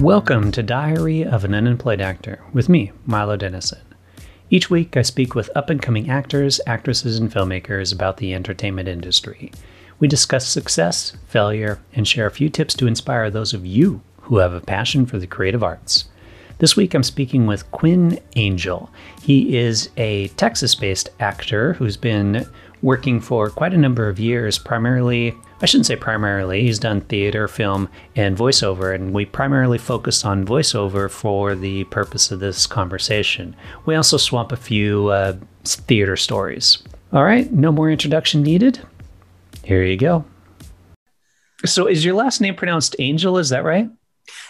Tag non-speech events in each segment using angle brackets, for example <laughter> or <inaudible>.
Welcome to Diary of an Unemployed Actor with me, Milo Dennison. Each week, I speak with up and coming actors, actresses, and filmmakers about the entertainment industry. We discuss success, failure, and share a few tips to inspire those of you who have a passion for the creative arts. This week, I'm speaking with Quinn Angell. He is a Texas based actor who's been working for quite a number of years, primarily, I shouldn't say primarily, he's done theater, film, and voiceover, and we primarily focus on voiceover for the purpose of this conversation. We also swap a few uh, theater stories. All right, no more introduction needed. Here you go. So, is your last name pronounced Angel? Is that right?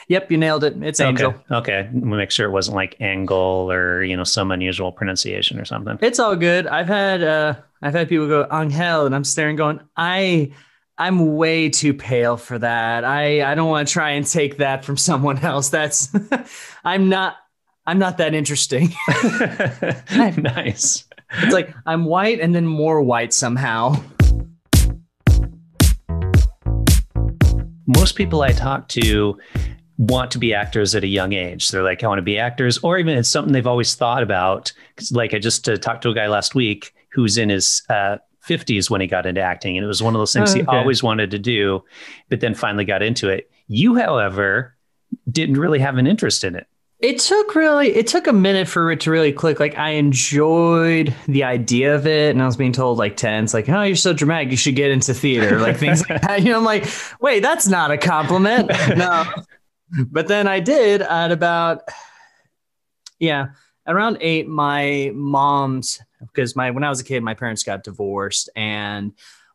Yep, you nailed it. It's Angel. Okay. okay. We'll make sure it wasn't like Angle or, you know, some unusual pronunciation or something. It's all good. I've had uh I've had people go Angel and I'm staring going, I I'm way too pale for that. I I don't want to try and take that from someone else. That's <laughs> I'm not I'm not that interesting. <laughs> <laughs> nice. It's like I'm white and then more white somehow. Most people I talk to want to be actors at a young age. They're like, I want to be actors, or even it's something they've always thought about. Like I just uh, talked to a guy last week who's in his uh, 50s when he got into acting, and it was one of those things oh, okay. he always wanted to do, but then finally got into it. You, however, didn't really have an interest in it. It took really, it took a minute for it to really click. Like I enjoyed the idea of it, and I was being told like tens, like, "Oh, you're so dramatic, you should get into theater," like things like that. <laughs> You know, I'm like, wait, that's not a compliment. <laughs> No, but then I did at about, yeah, around eight. My mom's because my when I was a kid, my parents got divorced, and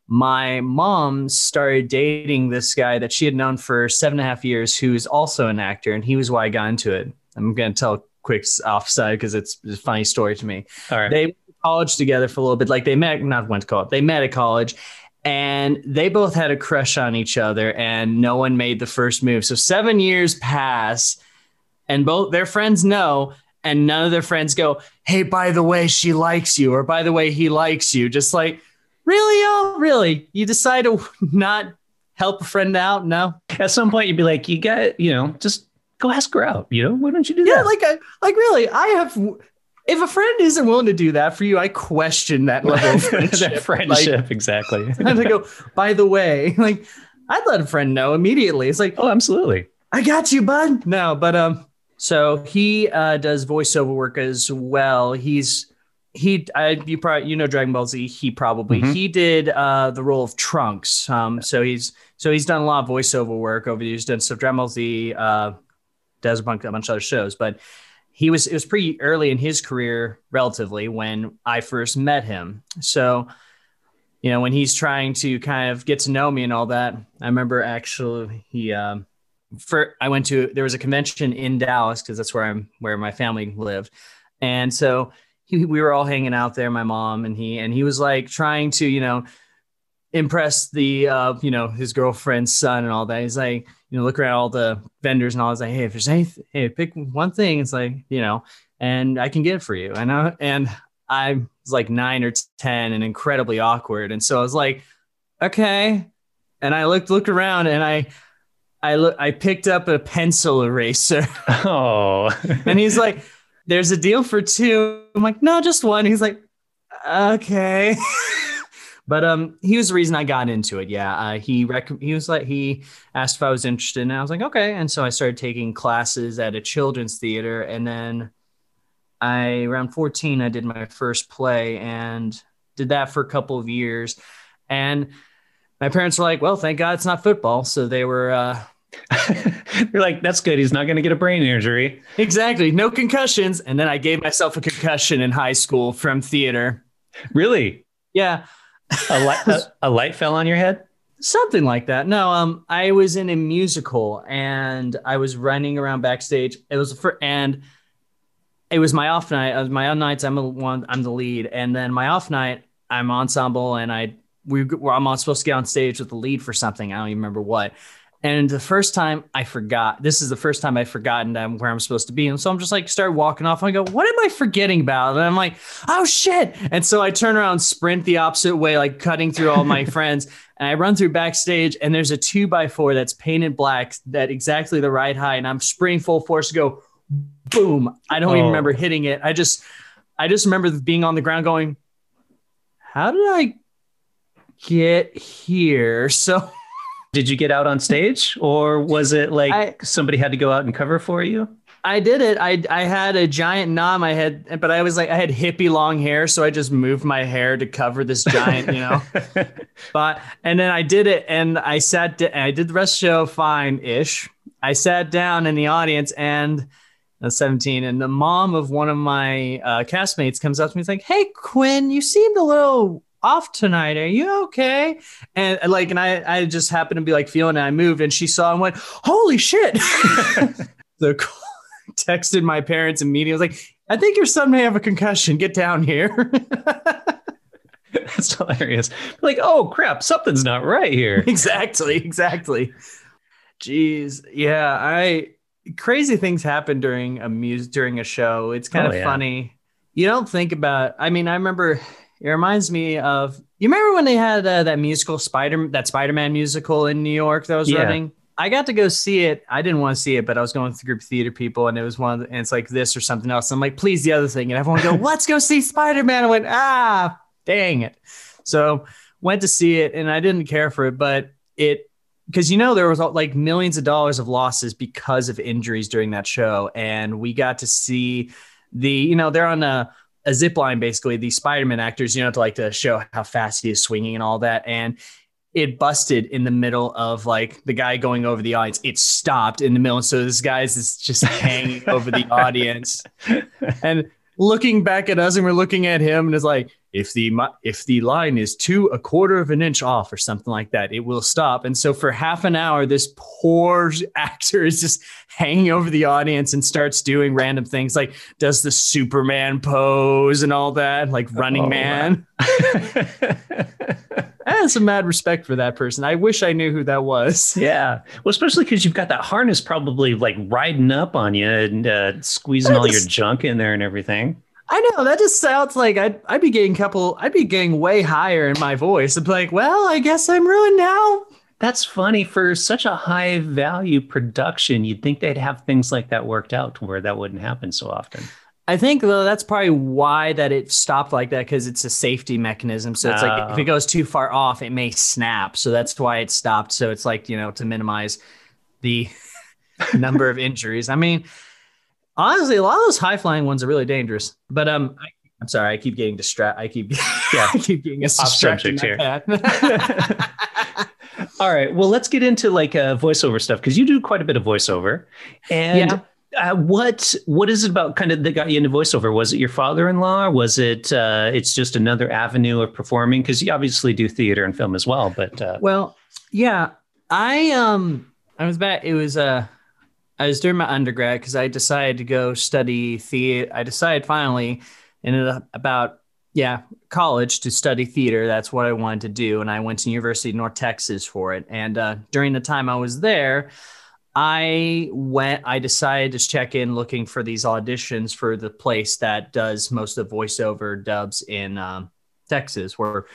my mom started dating this guy that she had known for seven and a half years, who's also an actor, and he was why I got into it. I'm going to tell quick offside because it's, it's, a funny story to me. All right. They went to college together for a little bit. Like they met, not went to college. They met at college, and they both had a crush on each other, and no one made the first move. So seven years pass, and both their friends know, and none of their friends go, "Hey, by the way, she likes you," or "By the way, he likes you." Just like, really, oh, really? You decide to <laughs> not help a friend out? No. At some point, you'd be like, "You got, you know, just." Go ask her out. You know, why don't you do yeah, that? Yeah, like, I, like really, I have if a friend isn't willing to do that for you, I question that level of <laughs> friendship. that friendship, like, exactly. <laughs> and I go, by the way, like I'd let a friend know immediately. It's like, oh, absolutely. I got you, bud. No, but um, so he uh, does voiceover work as well. He's he I you probably you know Dragon Ball Z. He probably mm-hmm. he did uh the role of Trunks. Um, so he's so he's done a lot of voiceover work over the years. Done stuff Dragon Ball Z. Uh, does a bunch, a bunch of other shows, but he was it was pretty early in his career relatively when I first met him. So, you know, when he's trying to kind of get to know me and all that, I remember actually he um for I went to there was a convention in Dallas because that's where I'm where my family lived. And so he, we were all hanging out there, my mom and he, and he was like trying to, you know, impress the uh, you know, his girlfriend's son and all that. He's like, you know, look around all the vendors and all. It's like, hey, if there's anything, hey, pick one thing. It's like, you know, and I can get it for you. I know. And I was like nine or 10 and incredibly awkward. And so I was like, okay. And I looked, looked around and I, I look, I picked up a pencil eraser. <laughs> Oh, <laughs> and he's like, there's a deal for two. I'm like, no, just one. He's like, okay. <laughs> But um, he was the reason I got into it. Yeah, uh, he rec- he was like he asked if I was interested, and I was like, okay. And so I started taking classes at a children's theater, and then I around 14, I did my first play and did that for a couple of years, and my parents were like, well, thank God it's not football, so they were. Uh, <laughs> You're like, that's good. He's not going to get a brain injury. Exactly. No concussions. And then I gave myself a concussion in high school from theater. Really? Yeah a, light, a, a light fell on your head? <laughs> Something like that. No, um, I was in a musical and I was running around backstage. It was for and it was my off night. Was my on nights, I'm the one. I'm the lead, and then my off night, I'm ensemble, and I we I'm supposed to get on stage with the lead for something. I don't even remember what. And the first time I forgot, this is the first time I've forgotten where I'm supposed to be. And so I'm just like, start walking off. And I go, what am I forgetting about? And I'm like, oh shit. And so I turn around, sprint the opposite way, like cutting through all my <laughs> friends. And I run through backstage, and there's a two by four that's painted black, that exactly the right height. And I'm sprinting full force to go, boom. I don't oh. even remember hitting it. I just, I just remember being on the ground going, how did I get here? So <laughs> did you get out on stage or was it like I, somebody had to go out and cover for you? I did it. I I had a giant knot I had, but I was like I had hippie long hair, so I just moved my hair to cover this giant, you know. <laughs> but and then I did it, and I sat. and I did the rest of the show fine ish. I sat down in the audience, and I was 17, and the mom of one of my uh, castmates comes up to me. He's like, "Hey, Quinn, you seemed a little off tonight. Are you okay? And like, and I, I just happened to be like feeling it. I moved and she saw and went, holy shit. <laughs> so <laughs> texted my parents immediately. I was like, I think your son may have a concussion. Get down here. <laughs> That's hilarious. Like, oh crap, something's not right here. exactly, exactly. Jeez. Yeah, I crazy things happen during a music during a show. It's kind oh, of yeah. funny. You don't think about I mean, I remember it reminds me of you remember when they had uh, that musical Spider that Spider-Man musical in New York that was yeah. running? I got to go see it. I didn't want to see it, but I was going with a group of theater people, and it was one, the, and it's like this or something else. I'm like, please, the other thing, and everyone go, <laughs> let's go see Spider Man. I went, ah, dang it. So went to see it, and I didn't care for it, but it because you know there was like millions of dollars of losses because of injuries during that show, and we got to see the you know they're on a a zip line basically these spider-man actors you know to like to show how fast he is swinging and all that and it busted in the middle of like the guy going over the audience. It stopped in the middle and so this guy's is just hanging over the audience. <laughs> And looking back at us and we're looking at him and it's like if the if the line is two a quarter of an inch off or something like that it will stop and so for half an hour this poor <laughs> actor is just hanging over the audience and starts doing random things like does the superman pose and all that like running oh, man <laughs> have some mad respect for that person. I wish I knew who that was. <laughs> Yeah. Well, especially because you've got that harness probably like riding up on you and uh, squeezing all your junk in there and everything. I know that just sounds like I'd I'd be getting couple I'd be getting way higher in my voice. I'd be like, well, I guess I'm ruined now. That's funny for such a high value production. You'd think they'd have things like that worked out to where that wouldn't happen so often. I think though that's probably why that it stopped like that because it's a safety mechanism. So it's like if ah. it oh. goes too far off, it may snap. So that's why it stopped. So it's like you know to minimize the <laughs> number of injuries. I mean, honestly, a lot of those high flying ones are really dangerous. But um, I, am sorry, I keep getting distracted. I keep yeah, <laughs> I keep getting a subject here. <laughs> All right, well, let's get into like uh, voiceover stuff because you do quite a bit of voiceover, and. Yeah. Uh, what what is it about kind of that got you into voiceover? Was it your father-in-law? Was it uh, it's just another avenue of performing? Because you obviously do theater and film as well. But uh... well, yeah, I um I was back. It was uh I was during my undergrad because I decided to go study theater. I decided finally, up about yeah college to study theater. That's what I wanted to do, and I went to University of North Texas for it. And uh, during the time I was there, I went. I decided to check in looking for these auditions for the place that does most of the voiceover dubs in um, Texas, where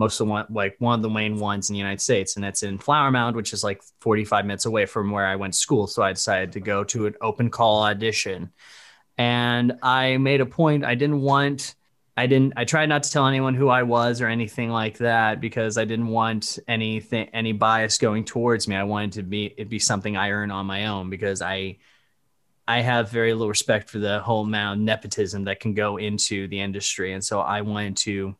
most of one like one of the main ones in the United States, and that's in Flower Mound, which is like 45 minutes away from where I went to school. So I decided to go to an open call audition. And I made a point, I didn't want I didn't I tried not to tell anyone who I was or anything like that because I didn't want anything any bias going towards me. I wanted to be it be something I earn on my own because I I have very little respect for the whole amount of nepotism that can go into the industry. And so I wanted to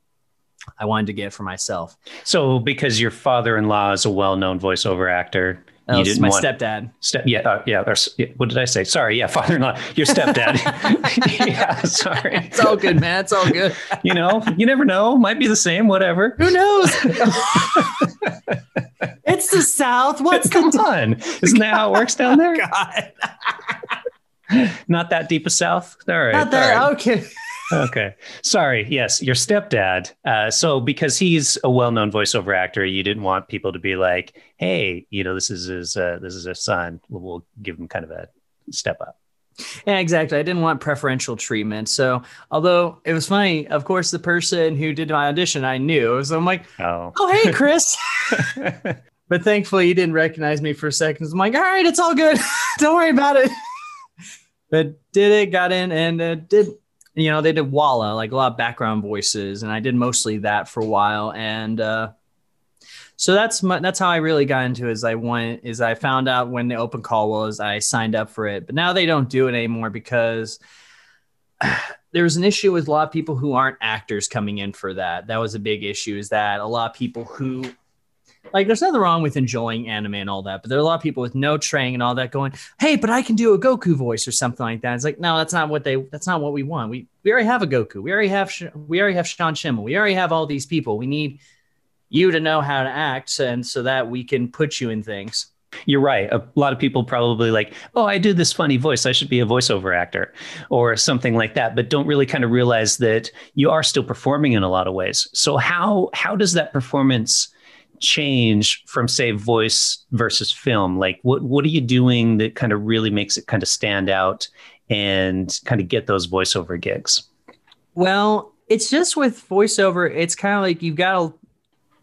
I wanted to get for myself. So, because your father-in-law is a well-known voiceover actor, oh, you didn't my want, stepdad. Step, yeah, uh, yeah, or, What did I say? Sorry, yeah, father-in-law, your stepdad. <laughs> <laughs> yeah, sorry. It's all good, man. It's all good. <laughs> you know, you never know. Might be the same. Whatever. Who knows? it's the South. What's come the on? Isn't that how it works down there? God. Not that deep of South. All right. Not that. Right. Okay. Okay. Sorry. Yes, your stepdad. Uh, so because he's a well-known voiceover actor, you didn't want people to be like, "Hey, you know, this is his uh, this is his son. We'll give him kind of a step up." Yeah, exactly. I didn't want preferential treatment. So, although it was funny, of course, the person who did my audition, I knew. So I'm like, "Oh, oh hey, Chris." <laughs> <laughs> but thankfully, he didn't recognize me for a second. I'm like, "All right, it's all good. <laughs> Don't worry about it." but did it, got in, and uh, did you know they did Walla, like a lot of background voices, and I did mostly that for a while, and uh, so that's my, that's how I really got into it. Is I went is I found out when the open call was, I signed up for it, but now they don't do it anymore because. <sighs> there was an issue with a lot of people who aren't actors coming in for that. That was a big issue. Is that a lot of people who like there's nothing wrong with enjoying anime and all that, but there are a lot of people with no training and all that going, "Hey, but I can do a Goku voice or something like that." It's like, no, that's not what they. That's not what we want. We we already have a Goku. We already have we already have Sean Schemmel. We already have all these people. We need you to know how to act, and so that we can put you in things. You're right. A lot of people probably like, oh, I do this funny voice. I should be a voiceover actor or something like that, but don't really kind of realize that you are still performing in a lot of ways. So how how does that performance change from say voice versus film? Like what what are you doing that kind of really makes it kind of stand out and kind of get those voiceover gigs? Well, it's just with voiceover, it's kind of like you've got to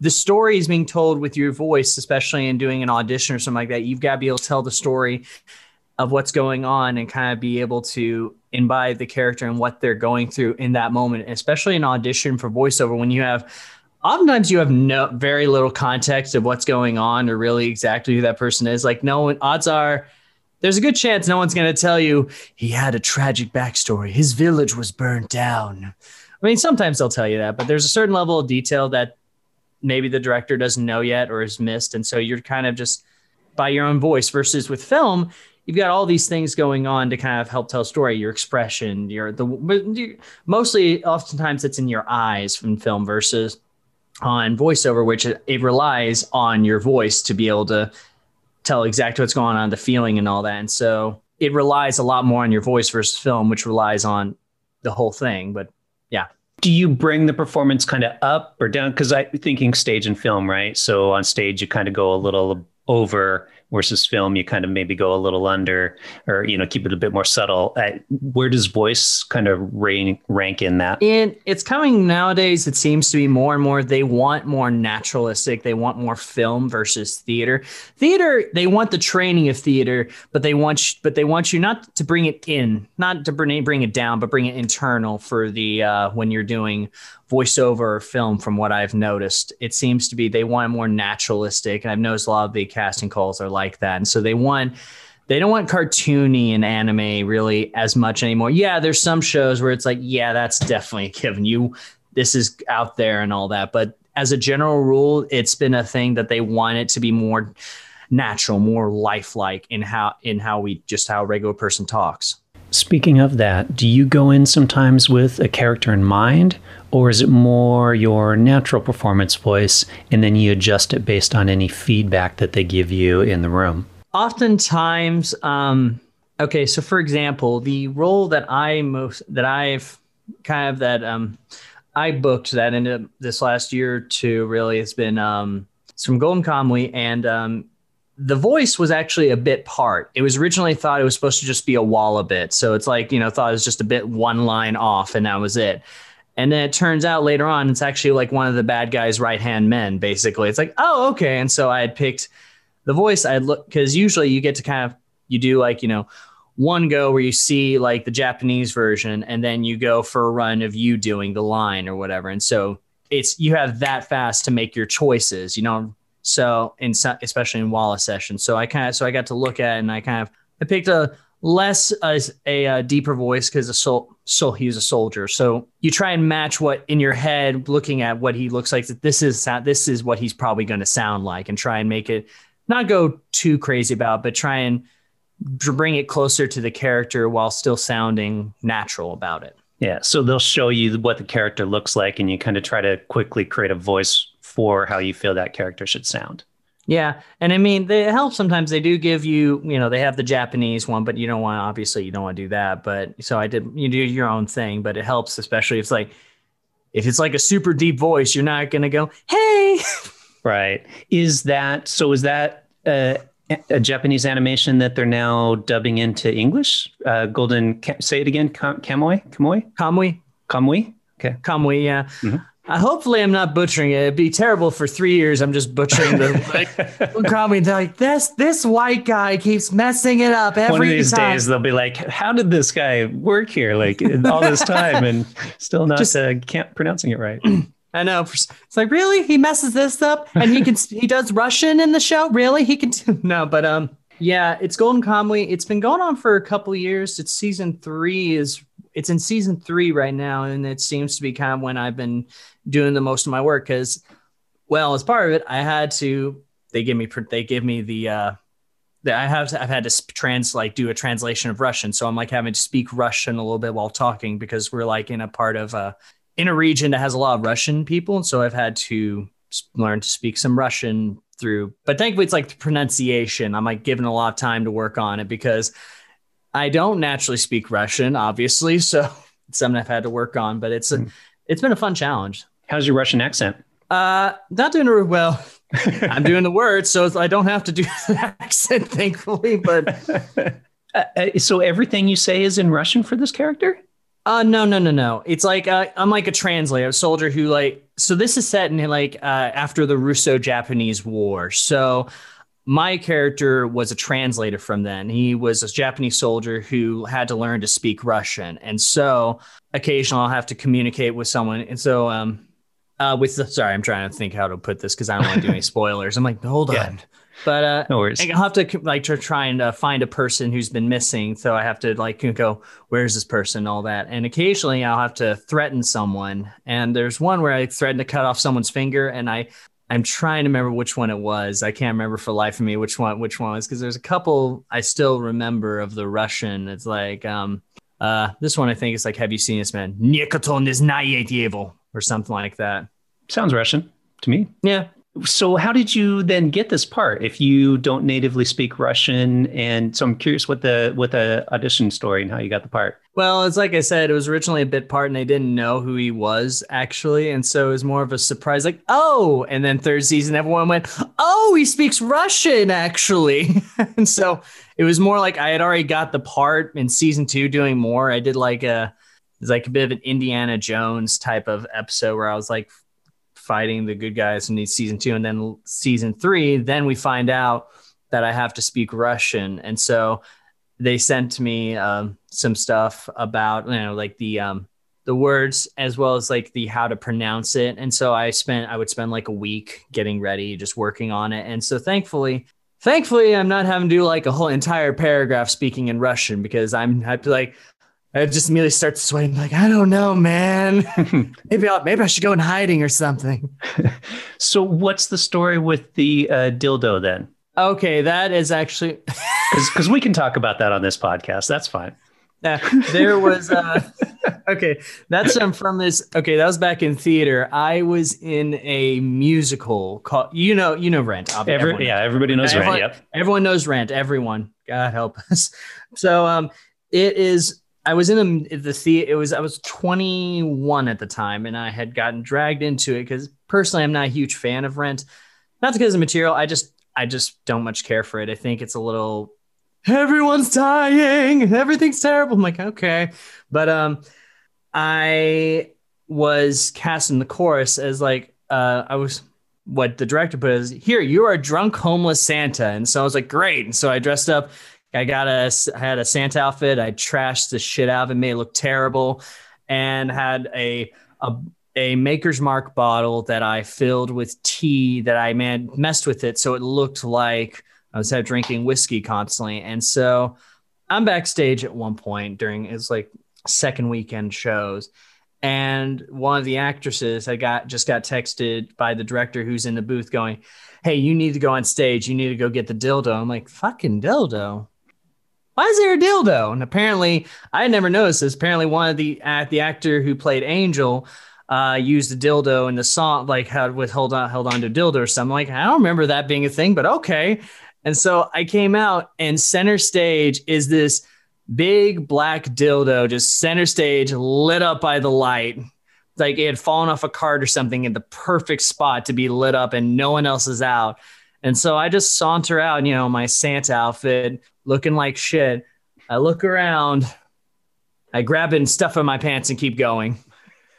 the story is being told with your voice, especially in doing an audition or something like that. You've got to be able to tell the story of what's going on and kind of be able to imbibe the character and what they're going through in that moment, especially an audition for voiceover when you have oftentimes you have no very little context of what's going on or really exactly who that person is. Like no one, odds are there's a good chance no one's going to tell you he had a tragic backstory. His village was burned down. I mean, sometimes they'll tell you that, but there's a certain level of detail that maybe the director doesn't know yet or is missed. And so you're kind of just by your own voice versus with film, you've got all these things going on to kind of help tell a story your expression your the mostly oftentimes it's in your eyes from film versus on voiceover, which it relies on your voice to be able to tell exactly what's going on, the feeling and all that. And so it relies a lot more on your voice versus film, which relies on the whole thing. But yeah. Do you bring the performance kind of up or down? Because I'm thinking stage and film, right? So on stage, you kind of go a little over versus film you kind of maybe go a little under or you know keep it a bit more subtle. Uh, where does voice kind of rank rank in that? And it's coming nowadays it seems to be more and more they want more naturalistic they want more film versus theater. Theater they want the training of theater but they want but they want you not to bring it in not to bring, bring it down but bring it internal for the uh, when you're doing voiceover film from what I've noticed. It seems to be they want more naturalistic. And I've noticed a lot of the casting calls are like that. And so they want they don't want cartoony and anime really as much anymore. Yeah, there's some shows where it's like, yeah, that's definitely <laughs> given you this is out there and all that. But as a general rule, it's been a thing that they want it to be more natural, more lifelike in how in how we just how a regular person talks. Speaking of that, do you go in sometimes with a character in mind, or is it more your natural performance voice and then you adjust it based on any feedback that they give you in the room? Oftentimes, um, okay, so for example, the role that I most that I've kind of that um, I booked that into this last year two really has been um, it's from Golden Kamuy and um, the voice was actually a bit part. It was originally thought it was supposed to just be a Walla bit. So it's like, you know, thought it was just a bit one line off and that was it. And then it turns out later on, it's actually like one of the bad guy's right hand men, basically. It's like, oh, okay. And so I had picked the voice. I looked because usually you get to kind of, you do like, you know, one go where you see like the Japanese version and then you go for a run of you doing the line or whatever. And so it's, you have that fast to make your choices. You know, so in especially in Wallace sessions. So I kind of so I got to look at and I kind of I picked a less as a, a, deeper voice because a soul soul he was a soldier. So you try and match what in your head, looking at what he looks like. That this is this is what he's probably going to sound like, and try and make it not go too crazy about, but try and bring it closer to the character while still sounding natural about it. Yeah. So they'll show you what the character looks like, and you kind of try to quickly create a voice for how you feel that character should sound. Yeah, and I mean, they, it helps sometimes. They do give you, you know, they have the Japanese one, but you don't want obviously you don't want to do that. But so I did. You do your own thing, but it helps, especially if it's like if it's like a super deep voice, you're not gonna go, "Hey." <laughs> Right. Is that so? Is that uh, a Japanese animation that they're now dubbing into English? Uh, Golden, say it again. Kamuy, Kamuy, Kamuy, Kamuy. Okay, Kamuy. Yeah. Mm-hmm. Uh, hopefully, I'm not butchering it. It'd be terrible for three years. I'm just butchering the <laughs> like. Kamuy. They're like this. This white guy keeps messing it up every One of these time. days, they'll be like, "How did this guy work here? Like all this time and still not just, uh, can't pronouncing it right." <clears throat> I know. It's like really, he messes this up, and he can he does Russian in the show. Really, he can do <laughs> no, but um, yeah, it's Golden Kamuy. It's been going on for a couple years. It's season three is it's in season three right now, and it seems to be kind of when I've been doing the most of my work because, well, as part of it, I had to. They give me they give me the. uh I have I've had to trans like do a translation of Russian, so I'm like having to speak Russian a little bit while talking because we're like in a part of uh in a region that has a lot of Russian people, and so I've had to learn to speak some Russian through. But thankfully, it's like the pronunciation. I'm like given a lot of time to work on it because I don't naturally speak Russian, obviously. So it's <laughs> something I've had to work on. But it's a, mm. it's been a fun challenge. How's your Russian accent? Uh, not doing it well. <laughs> I'm doing the words, so I don't have to do <laughs> the accent, thankfully. But uh, uh, so everything you say is in Russian for this character? Uh no no no no. It's like uh, I'm like a translator, a soldier who like so this is set in like uh, after the Russo-Japanese War. So my character was a translator from then. He was a Japanese soldier who had to learn to speak Russian, and so occasionally I'll have to communicate with someone. And so um uh with the sorry, I'm trying to think how to put this because I don't want to do any <laughs> spoilers. I'm like, hold yeah. on. But uh, no worries. I'll have to like to try and uh, find a person who's been missing. So I have to like go, where's this person? All that. And occasionally I'll have to threaten someone. And there's one where I threatened to cut off someone's finger, and I I'm trying to remember which one it was. I can't remember for life of me which one which one was because there's a couple I still remember of the Russian. It's like um uh this one I think is like have you seen this man? Nikoton is evil or something like that. Sounds Russian to me. Yeah, so how did you then get this part if you don't natively speak Russian? And so I'm curious what the what the audition story and how you got the part. Well, it's like I said, it was originally a bit part, and they didn't know who he was actually, and so it was more of a surprise, like oh. And then third season, everyone went, oh, he speaks Russian actually, <laughs> and so it was more like I had already got the part in season two, doing more. I did like a it's like a bit of an Indiana Jones type of episode where I was like fighting the good guys in season two, and then season three, then we find out that I have to speak Russian, and so they sent me um, some stuff about you know like the um, the words as well as like the how to pronounce it, and so I spent I would spend like a week getting ready, just working on it, and so thankfully. Thankfully, I'm not having to do like a whole entire paragraph speaking in Russian because I'm I like I just immediately start sweating, like, I don't know, man. <laughs> maybe I'll, maybe I should go in hiding or something. <laughs> so, what's the story with the uh, dildo then? Okay, that is actually <laughs> because we can talk about that on this podcast. That's fine. Yeah, there was uh, okay. That's um, from this. Okay, that was back in theater. I was in a musical called you know you know Rent. Every, yeah, everybody knows everyone, Rent. Yep, everyone knows Rent. Everyone, God help us. So um, it is I was in the, the theater. It was I was 21 at the time, and I had gotten dragged into it because personally, I'm not a huge fan of Rent. Not because of material. I just I just don't much care for it. I think it's a little. Everyone's dying. Everything's terrible. I'm like, okay, but um, I was cast in the chorus as like uh, I was what the director put as here you are a drunk homeless Santa, and so I was like, great. And so I dressed up I got a, I had a Santa outfit. I trashed the shit out of it, made it look terrible, and had a, a, a Maker's Mark bottle that I filled with tea that I man messed with it so it looked like I was drinking whiskey constantly. And so I'm backstage at one point during it's like second weekend shows, and one of the actresses I got just got texted by the director who's in the booth going, "Hey, you need to go on stage. You need to go get the dildo." I'm like, "Fucking dildo." Why is there a dildo? And apparently, I never noticed this. Apparently, one of the uh, the actor who played Angel uh, used a dildo in the song, like had with hold on, held on to dildo or something. Like I don't remember that being a thing, but okay. And so I came out, and center stage is this big black dildo, just center stage, lit up by the light. Like it had fallen off a cart or something in the perfect spot to be lit up, and no one else is out. And so I just saunter out, you know, my Santa outfit, looking like shit. I look around, I grab it and stuff in my pants and keep going.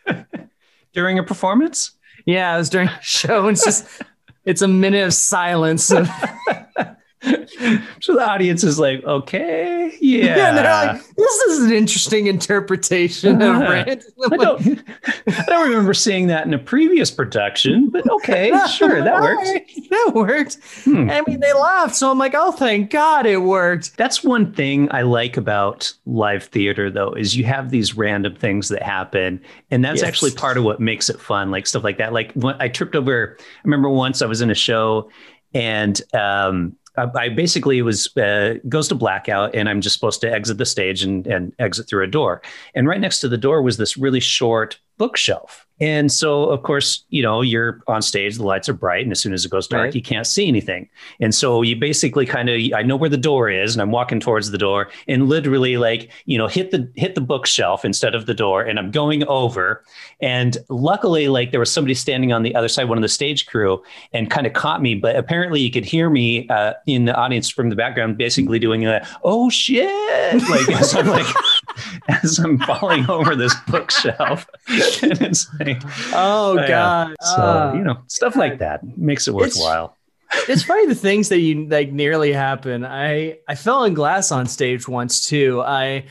<laughs> During a performance? Yeah, it was during a show. And it's just, it's a minute of silence. Of, <laughs> <laughs> so the audience is like, okay, <laughs> yeah. yeah like, this is an interesting interpretation of Rent. I don't, <laughs> I don't remember seeing that in a previous production, but okay, sure, that works. That worked. Hmm. I mean, they laughed, so I'm like, oh, thank God it worked. That's one thing I like about live theater, though, is you have these random things that happen, and that's yes. actually part of what makes it fun, like stuff like that. Like when I tripped over. I remember once I was in a show and um, I basically was uh, goes to blackout, and I'm just supposed to exit the stage and, and exit through a door. And right next to the door was this really short bookshelf. And so, of course, you know, you're on stage, the lights are bright, and as soon as it goes dark, right. you can't see anything. And so you basically kind of, I know where the door is, and I'm walking towards the door, and literally, like, you know, hit the hit the bookshelf instead of the door, and I'm going over. And luckily, like, there was somebody standing on the other side, one of the stage crew, and kind of caught me. But apparently, you could hear me uh, in the audience from the background, basically doing a, "Oh shit!" <laughs> Like as I'm like <laughs> as I'm falling over this bookshelf, <laughs> and it's like <laughs> oh god. so uh, you know, stuff like that makes it worthwhile. It's, <laughs> it's funny the things that you like nearly happen. I I fell in glass on stage once too. I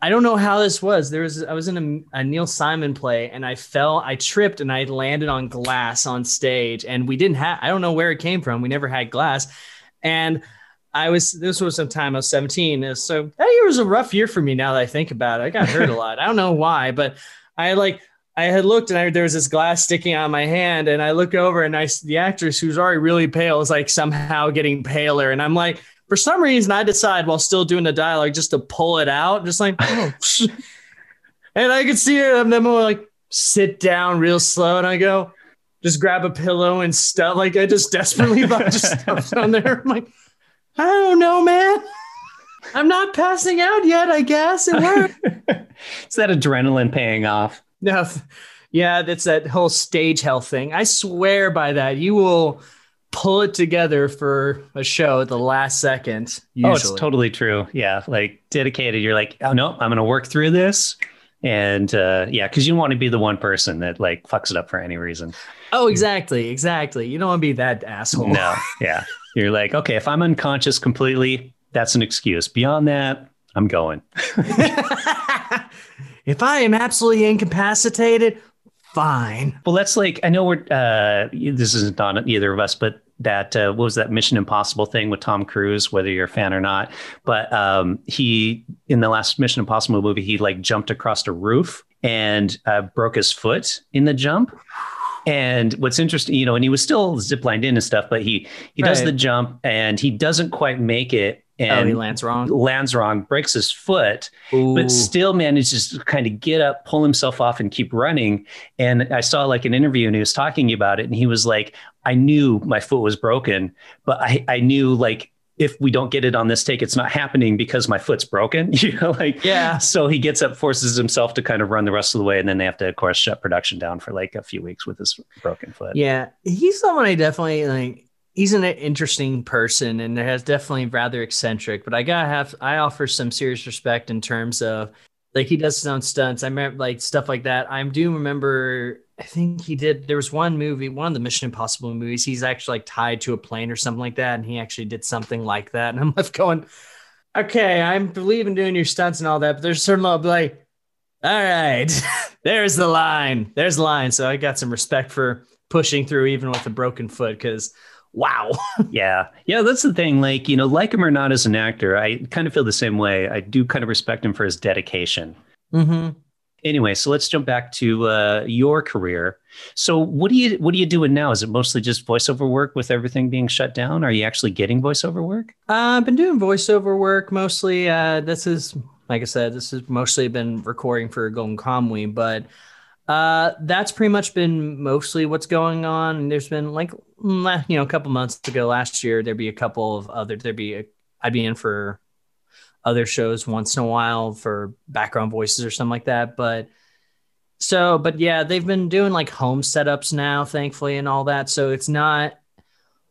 I don't know how this was. There was I was in a, a, Neil Simon play and I fell, I tripped and I landed on glass on stage and we didn't have I don't know where it came from. We never had glass. And I was this was some time I was 17. So that year was a rough year for me now that I think about it. I got hurt a lot. I don't know why, but I like I had looked and I, there was this glass sticking on my hand, and I look over and I the actress who's already really pale is like somehow getting paler, and I'm like, for some reason, I decide while still doing the dialogue just to pull it out, just like, oh, <laughs> and I could see her, and then I'm like, sit down real slow, and I go, just grab a pillow and stuff. Like I just desperately <laughs> just stuff down there. I'm like, I don't know, man. I'm not passing out yet. I guess it worked. <laughs> it's that adrenaline paying off. <laughs> No, yeah, that's that whole stage health thing. I swear by that. You will pull it together for a show at the last second. Usually. Oh, it's totally true. Yeah, like dedicated. You're like, oh no, I'm going to work through this, and uh, yeah, because you don't want to be the one person that like fucks it up for any reason. Oh, exactly, exactly. You don't want to be that asshole. No, yeah. You're like, okay, if I'm unconscious completely, that's an excuse. Beyond that, I'm going. <laughs> <laughs> If I am absolutely incapacitated, fine. Well, that's like I know we're uh, this isn't on either of us, but that uh, what was that Mission Impossible thing with Tom Cruise, whether you're a fan or not. But um, he in the last Mission Impossible movie, he like jumped across a roof and uh, broke his foot in the jump. And what's interesting, you know, and he was still ziplined in and stuff, but he he right. does the jump and he doesn't quite make it and oh, he lands wrong. Lands wrong, breaks his foot, Ooh. but still manages to kind of get up, pull himself off, and keep running. And I saw like an interview, and he was talking about it, and he was like, "I knew my foot was broken, but I I knew like." If we don't get it on this take, it's not happening because my foot's broken. <laughs> You know, like yeah. So he gets up, forces himself to kind of run the rest of the way, and then they have to, of course, shut production down for like a few weeks with his broken foot. Yeah, he's someone I definitely like he's an interesting person and has definitely rather eccentric, but I gotta have I offer some serious respect in terms of like he does his own stunts. I remember like stuff like that. I do remember I think he did there was one movie, one of the Mission Impossible movies, he's actually like tied to a plane or something like that, and he actually did something like that. And I'm <laughs> left going, Okay, I believe in doing your stunts and all that, but there's certain like, all right, <laughs> there's the line. There's the line. So I got some respect for pushing through even with a broken foot because wow. <laughs> yeah. Yeah, that's the thing. Like, you know, like him or not as an actor, I kind of feel the same way. I do kind of respect him for his dedication. Mm-hmm. Anyway, so let's jump back to uh, your career. So, what do you what are you doing now? Is it mostly just voiceover work with everything being shut down? Are you actually getting voiceover work? Uh, I've been doing voiceover work mostly. Uh, this is like I said, this has mostly been recording for Golden Kamuy, but Uh, that's pretty much been mostly what's going on. There's been like, you know, a couple months ago last year, there'd be a couple of other, there'd be, a, I'd be in for other shows once in a while for background voices or something like that. But so, but yeah, they've been doing like home setups now, thankfully, and all that. So it's not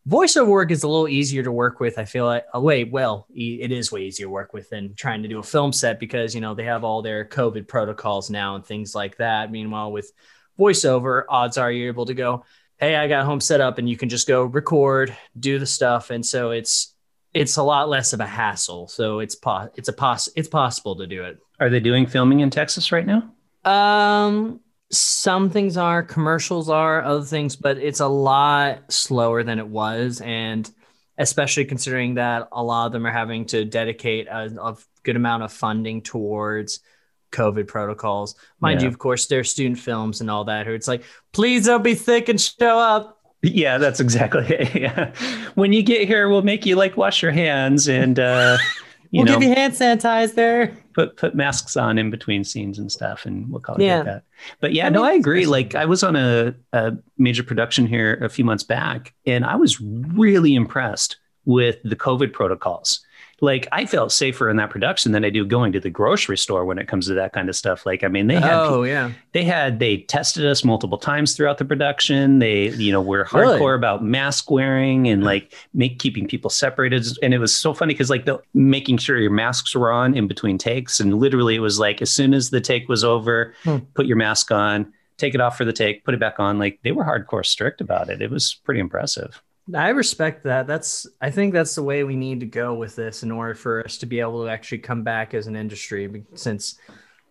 voiceover work is a little easier to work with. I feel like, oh, wait, well, it is way easier to work with than trying to do a film set because, you know, they have all their COVID protocols now and things like that. Meanwhile, with voiceover, odds are you're able to go, hey, I got home set up and you can just go record, do the stuff. And so it's, it's a lot less of a hassle. So it's po- it's a pos- it's possible to do it. Are they doing filming in Texas right now? Um, some things are, commercials are, other things, but it's a lot slower than it was, and especially considering that a lot of them are having to dedicate a, a good amount of funding towards COVID protocols. Mind yeah. you, of course, there's student films and all that. Who it's like, please don't be thick and show up. Yeah, that's exactly <laughs> it. Yeah. When you get here, we'll make you like wash your hands and uh <laughs> you we'll know, give you hand sanitizer. Put put masks on in between scenes and stuff, and we'll call it yeah. that. But yeah, I no, I agree. Like I was on a, a major production here a few months back, and I was really impressed with the COVID protocols like I felt safer in that production than I do going to the grocery store when it comes to that kind of stuff. Like, I mean, they had, oh yeah, they had, they tested us multiple times throughout the production. They, you know, were hardcore really? about mask wearing and like make keeping people separated. And it was so funny because like the making sure your masks were on in between takes. And literally it was like, as soon as the take was over, hmm. put your mask on, take it off for the take, put it back on. Like they were hardcore strict about it. It was pretty impressive. I respect that. That's I think that's the way we need to go with this in order for us to be able to actually come back as an industry since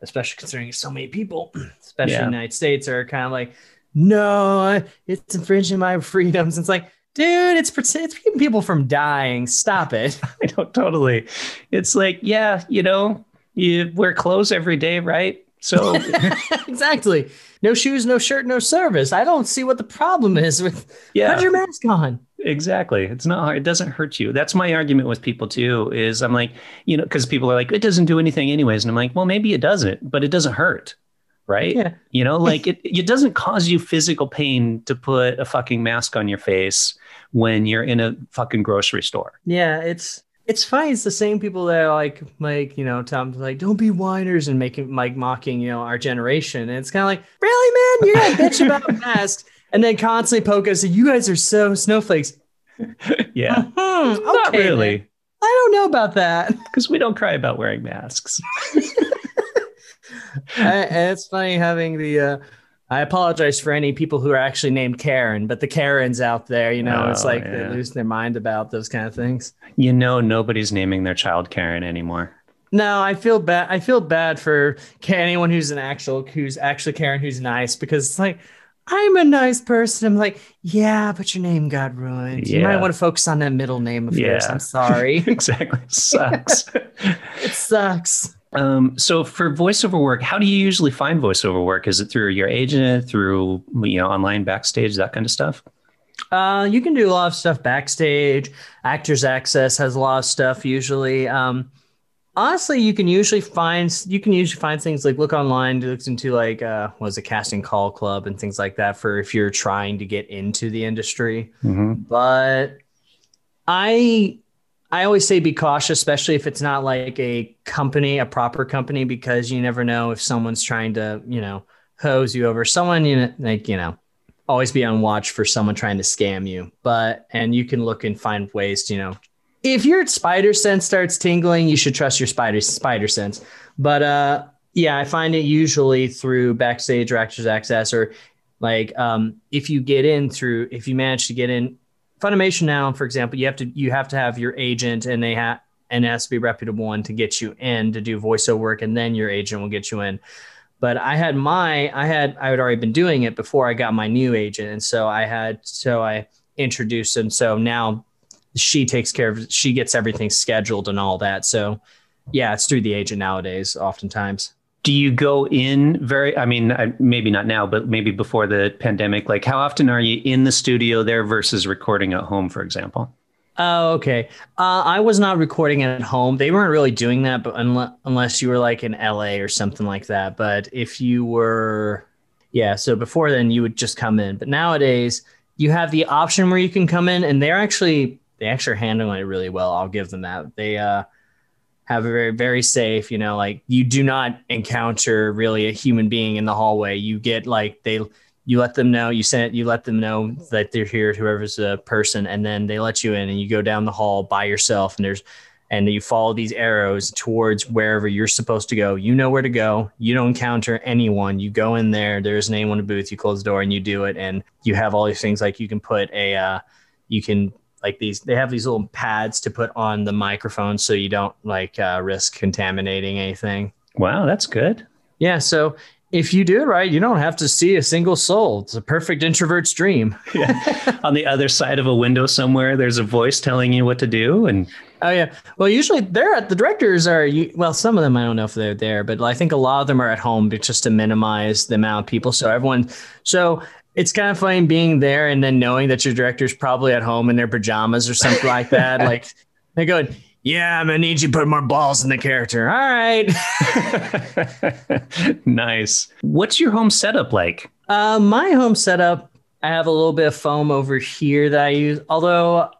especially considering so many people, <clears throat> especially yeah. in the United States, are kind of like, no, it's infringing my freedoms. It's like, dude, it's it's keeping people from dying. Stop it. <laughs> I don't totally. It's like, yeah, you know, you wear clothes every day, right? So <laughs> exactly. No shoes, no shirt, no service. I don't see what the problem is with yeah. put your mask on. Exactly. It's not hard. It doesn't hurt you. That's my argument with people too, is I'm like, you know, because people are like, it doesn't do anything anyways. And I'm like, well, maybe it doesn't, but it doesn't hurt. Right. Yeah. You know, like it, it doesn't cause you physical pain to put a fucking mask on your face when you're in a fucking grocery store. Yeah. It's, it's funny. It's the same people that are like, like you know, Tom's like, don't be whiners and making like mocking, you know, our generation. And it's kind of like, really, man, you're gonna bitch about masks and then constantly poke us. And you guys are so snowflakes. <laughs> yeah, okay, not really. Man. I don't know about that because we don't cry about wearing masks. <laughs> and it's funny having the. Uh, I apologize for any people who are actually named Karen, but the Karens out there, you know, oh, it's like yeah. they lose their mind about those kind of things. You know, nobody's naming their child Karen anymore. No, I feel bad. I feel bad for anyone who's an actual, who's actually Karen, who's nice, because it's like, I'm a nice person. I'm like, yeah, but your name got ruined. Yeah. You might want to focus on that middle name of yeah. yours. I'm sorry. <laughs> exactly. Sucks. it sucks. <laughs> Um, so for voiceover work, how do you usually find voiceover work? Is it through your agent, through you know, online backstage, that kind of stuff? Uh, you can do a lot of stuff backstage. Actors Access has a lot of stuff usually. Um, honestly, you can usually find you can usually find things like look online, look into like uh, was a casting call club and things like that for if you're trying to get into the industry. Mm-hmm. But I I always say be cautious, especially if it's not like a company, a proper company, because you never know if someone's trying to, you know, hose you over. Someone, you know, like, you know, always be on watch for someone trying to scam you. But, and you can look and find ways to, you know, if your spider sense starts tingling, you should trust your spider spider sense. But, uh, yeah, I find it usually through backstage or actors access or like um, if you get in through if you manage to get in Funimation now, for example, you have to you have to have your agent, and they have and it has to be reputable one to get you in to do voiceover work, and then your agent will get you in. But I had my I had I had already been doing it before I got my new agent, and so I had so I introduced him. So now she takes care of she gets everything scheduled and all that. So yeah, it's through the agent nowadays, oftentimes do you go in very i mean maybe not now but maybe before the pandemic like how often are you in the studio there versus recording at home for example oh okay uh, i was not recording at home they weren't really doing that but unless, unless you were like in la or something like that but if you were Yeah. So before then, you would just come in, but nowadays you have the option where you can come in, and they're actually they actually handling it really well. I'll give them that. They uh, have a very very safe. You know, like you do not encounter really a human being in the hallway. You get like they you let them know you send you let them know that they're here whoever's the person and then they let you in and you go down the hall by yourself and there's and you follow these arrows towards wherever you're supposed to go. You know where to go. You don't encounter anyone. You go in there. There's an anyone in the booth. You close the door and you do it. And you have all these things like you can put a uh, you can like these they have these little pads to put on the microphone so you don't like uh, risk contaminating anything wow that's good yeah so if you do it right, you don't have to see a single soul. It's a perfect introvert's dream. <laughs> yeah. On the other side of a window somewhere, there's a voice telling you what to do. And oh yeah, well usually they're at the directors are well, some of them I don't know if they're there, but I think a lot of them are at home just to minimize the amount of people. So everyone, so it's kind of funny being there and then knowing that your director's probably at home in their pajamas or something like that. Like <laughs> they're going, yeah, I'm gonna need you to put more balls in the character. All right. <laughs> nice. What's your home setup like? Uh, my home setup, I have a little bit of foam over here that I use. Although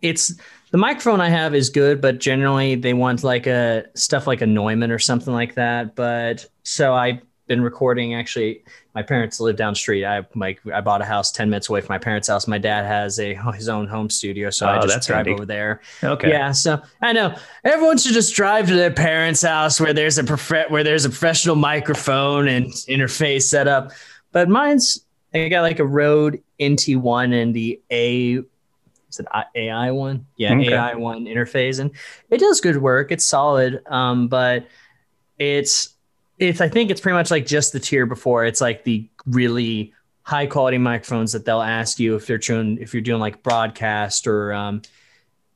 it's the microphone I have is good, but generally they want like a stuff like a Neumann or something like that. But so I've been recording actually my parents live down the street. I like I bought a house ten minutes away from my parents' house. My dad has a his own home studio, so oh, I just drive handy. over there. Okay. Yeah. So I know everyone should just drive to their parents' house where there's a prof- where there's a professional microphone and interface set up. But mine's I got like a Rode NT one and the A is it AI one? Yeah, okay. AI one interface, and it does good work. It's solid, um, but it's it's I think it's pretty much like just the tier before. It's like the really high quality microphones that they'll ask you if they're doing if you're doing like broadcast or um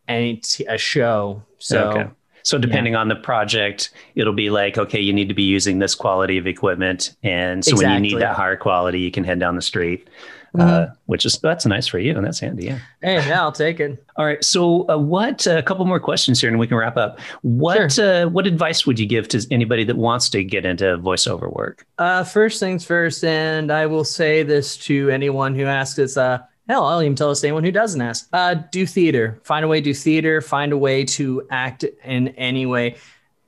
any t- a show. So okay. So depending yeah. on the project, it'll be like, okay, you need to be using this quality of equipment, and so exactly. when you need that higher quality, you can head down the street. Uh, mm-hmm. uh, which is that's nice for you and that's handy. Yeah. Hey, yeah, I'll take it. <laughs> All right. So, uh, what? A uh, couple more questions here, and we can wrap up. What sure. Uh, what advice would you give to anybody that wants to get into voiceover work? Uh, first things first, and I will say this to anyone who asks us. Uh, hell, I'll even tell this to anyone who doesn't ask. Uh, do theater. Find a way to do theater. Find a way to act in any way.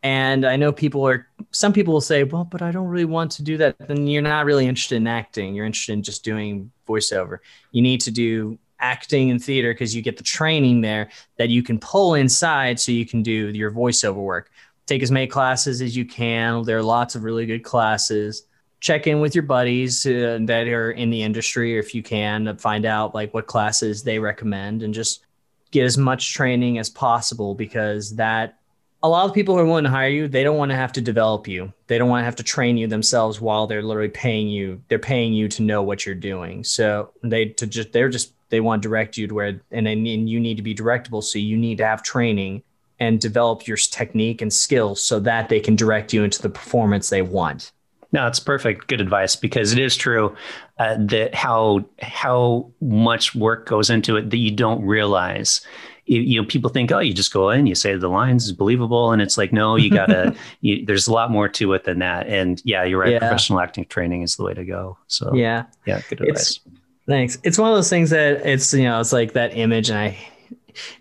And I know people are, some people will say, well, but I don't really want to do that. Then you're not really interested in acting. You're interested in just doing voiceover. You need to do acting and theater because you get the training there that you can pull inside so you can do your voiceover work. Take as many classes as you can. There are lots of really good classes. Check in with your buddies uh, that are in the industry, or if you can, find out like what classes they recommend and just get as much training as possible because that a lot of people who are willing to hire you, they don't want to have to develop you. They don't want to have to train you themselves while they're literally paying you. They're paying you to know what you're doing. So they to just they're just they want to direct you to where and then you need to be directable. So you need to have training and develop your technique and skills so that they can direct you into the performance they want. No, it's perfect. Good advice because it is true uh, that how how much work goes into it that you don't realize you, you, know people think oh you just go in you say the lines is believable and it's like no you gotta <laughs> you, there's a lot more to it than that. And yeah you're right yeah. professional acting training is the way to go. So yeah. yeah good advice. it's, thanks. It's one of those things that it's you know it's like that image and i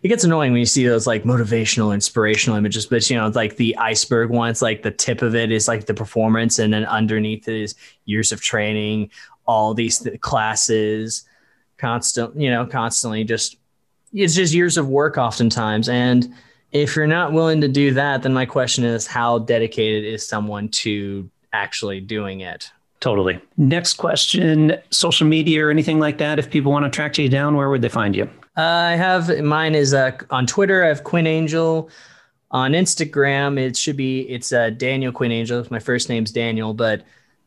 it gets annoying when you see those like motivational inspirational images but you know like the iceberg one it's like the tip of it is like the performance and then underneath it is years of training all these th- classes constant you know constantly just it's just years of work oftentimes. And if you're not willing to do that, then my question is how dedicated is someone to actually doing it? Totally. Next question social media or anything like that. If people want to track you down, where would they find you? Uh, I have mine is uh, on Twitter. I have Quinn Angell. On Instagram, it should be it's uh, Daniel Quinn Angell. My first name's Daniel, but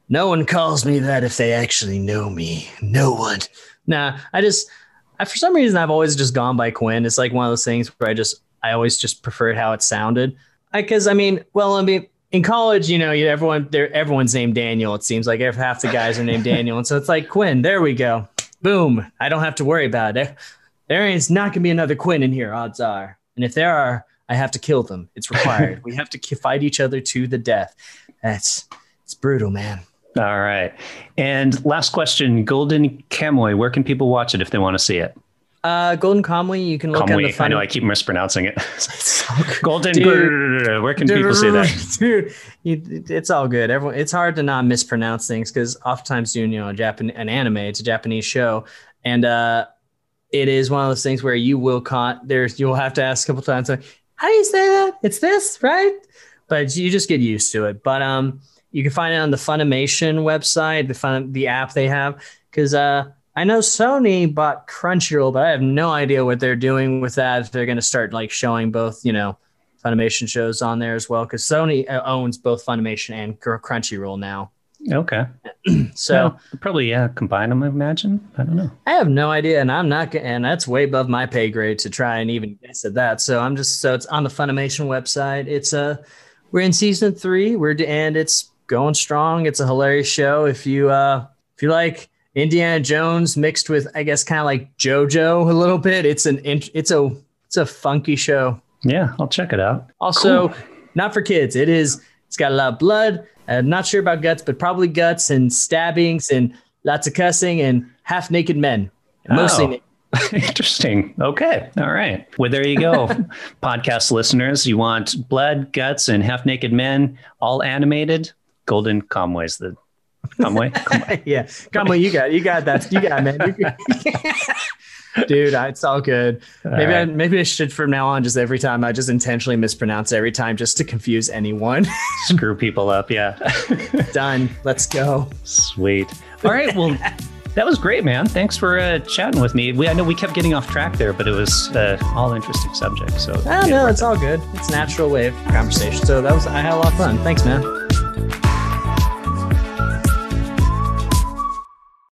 no one calls me that if they actually know me. No one. Nah, I just for some reason, I've always just gone by Quinn. It's like one of those things where I just, I always just preferred how it sounded. Because I, I, mean, well, I mean, in college, you know, you everyone, there, everyone's named Daniel. It seems like half the guys are named Daniel, and so it's like Quinn. There we go. Boom. I don't have to worry about it. There is not gonna be another Quinn in here. Odds are, and if there are, I have to kill them. It's required. <laughs> we have to fight each other to the death. That's it's brutal, man. All right. And last question Golden Kamuy, where can people watch it if they want to see it? Uh, Golden Kamuy, you can look Kamuy. on the I know I keep mispronouncing it. <laughs> Golden, Dude. where can people see that? <laughs> Dude, you, it's all good. Everyone, it's hard to not mispronounce things because oftentimes doing you know a Japan an anime, it's a Japanese show, and uh, it is one of those things where you will con there's you'll have to ask a couple times like, how do you say that? It's this, right? But you just get used to it. But um, you can find it on the Funimation website, the fun the app they have, because uh. I know Sony bought Crunchyroll, but I have no idea what they're doing with that. If they're going to start like showing both, you know, Funimation shows on there as well, because Sony uh, owns both Funimation and Crunchyroll now. Okay. <clears throat> So Well, probably, yeah, combine them, I imagine. I don't know. I have no idea, and I'm not, and that's way above my pay grade to try and even guess at that. So I'm just, so it's on the Funimation website. It's a, we're in season three. We're and it's going strong. It's a hilarious show. If you, uh, if you like Indiana Jones mixed with, I guess, kind of like JoJo a little bit, it's an, int- it's a, it's a funky show. Yeah, I'll check it out. Also, Cool. not for kids. It is. It's got a lot of blood. Uh, not sure about guts, but probably guts and stabbings and lots of cussing and half naked men. Mostly. Oh. naked. <laughs> Interesting. Okay. All right. Well, there you go. <laughs> Podcast listeners, you want blood, guts, and half naked men, all animated? Golden Conway's the Conway. Conway. <laughs> yeah, come on, you got, you got that, you got, it, man. <laughs> Dude, I- it's all good. Maybe, I, maybe I should from now on. Just every time, I just intentionally mispronounce every time, just to confuse anyone. <laughs> Screw people up. Yeah. Done. Let's go. Sweet. All right. Well, that was great, man. Thanks for uh, chatting with me. We, I know we kept getting off track there, but it was uh, all interesting subjects. So Oh no, it's all good. It's a natural wave conversation. So that was I had a lot of fun. Thanks, man.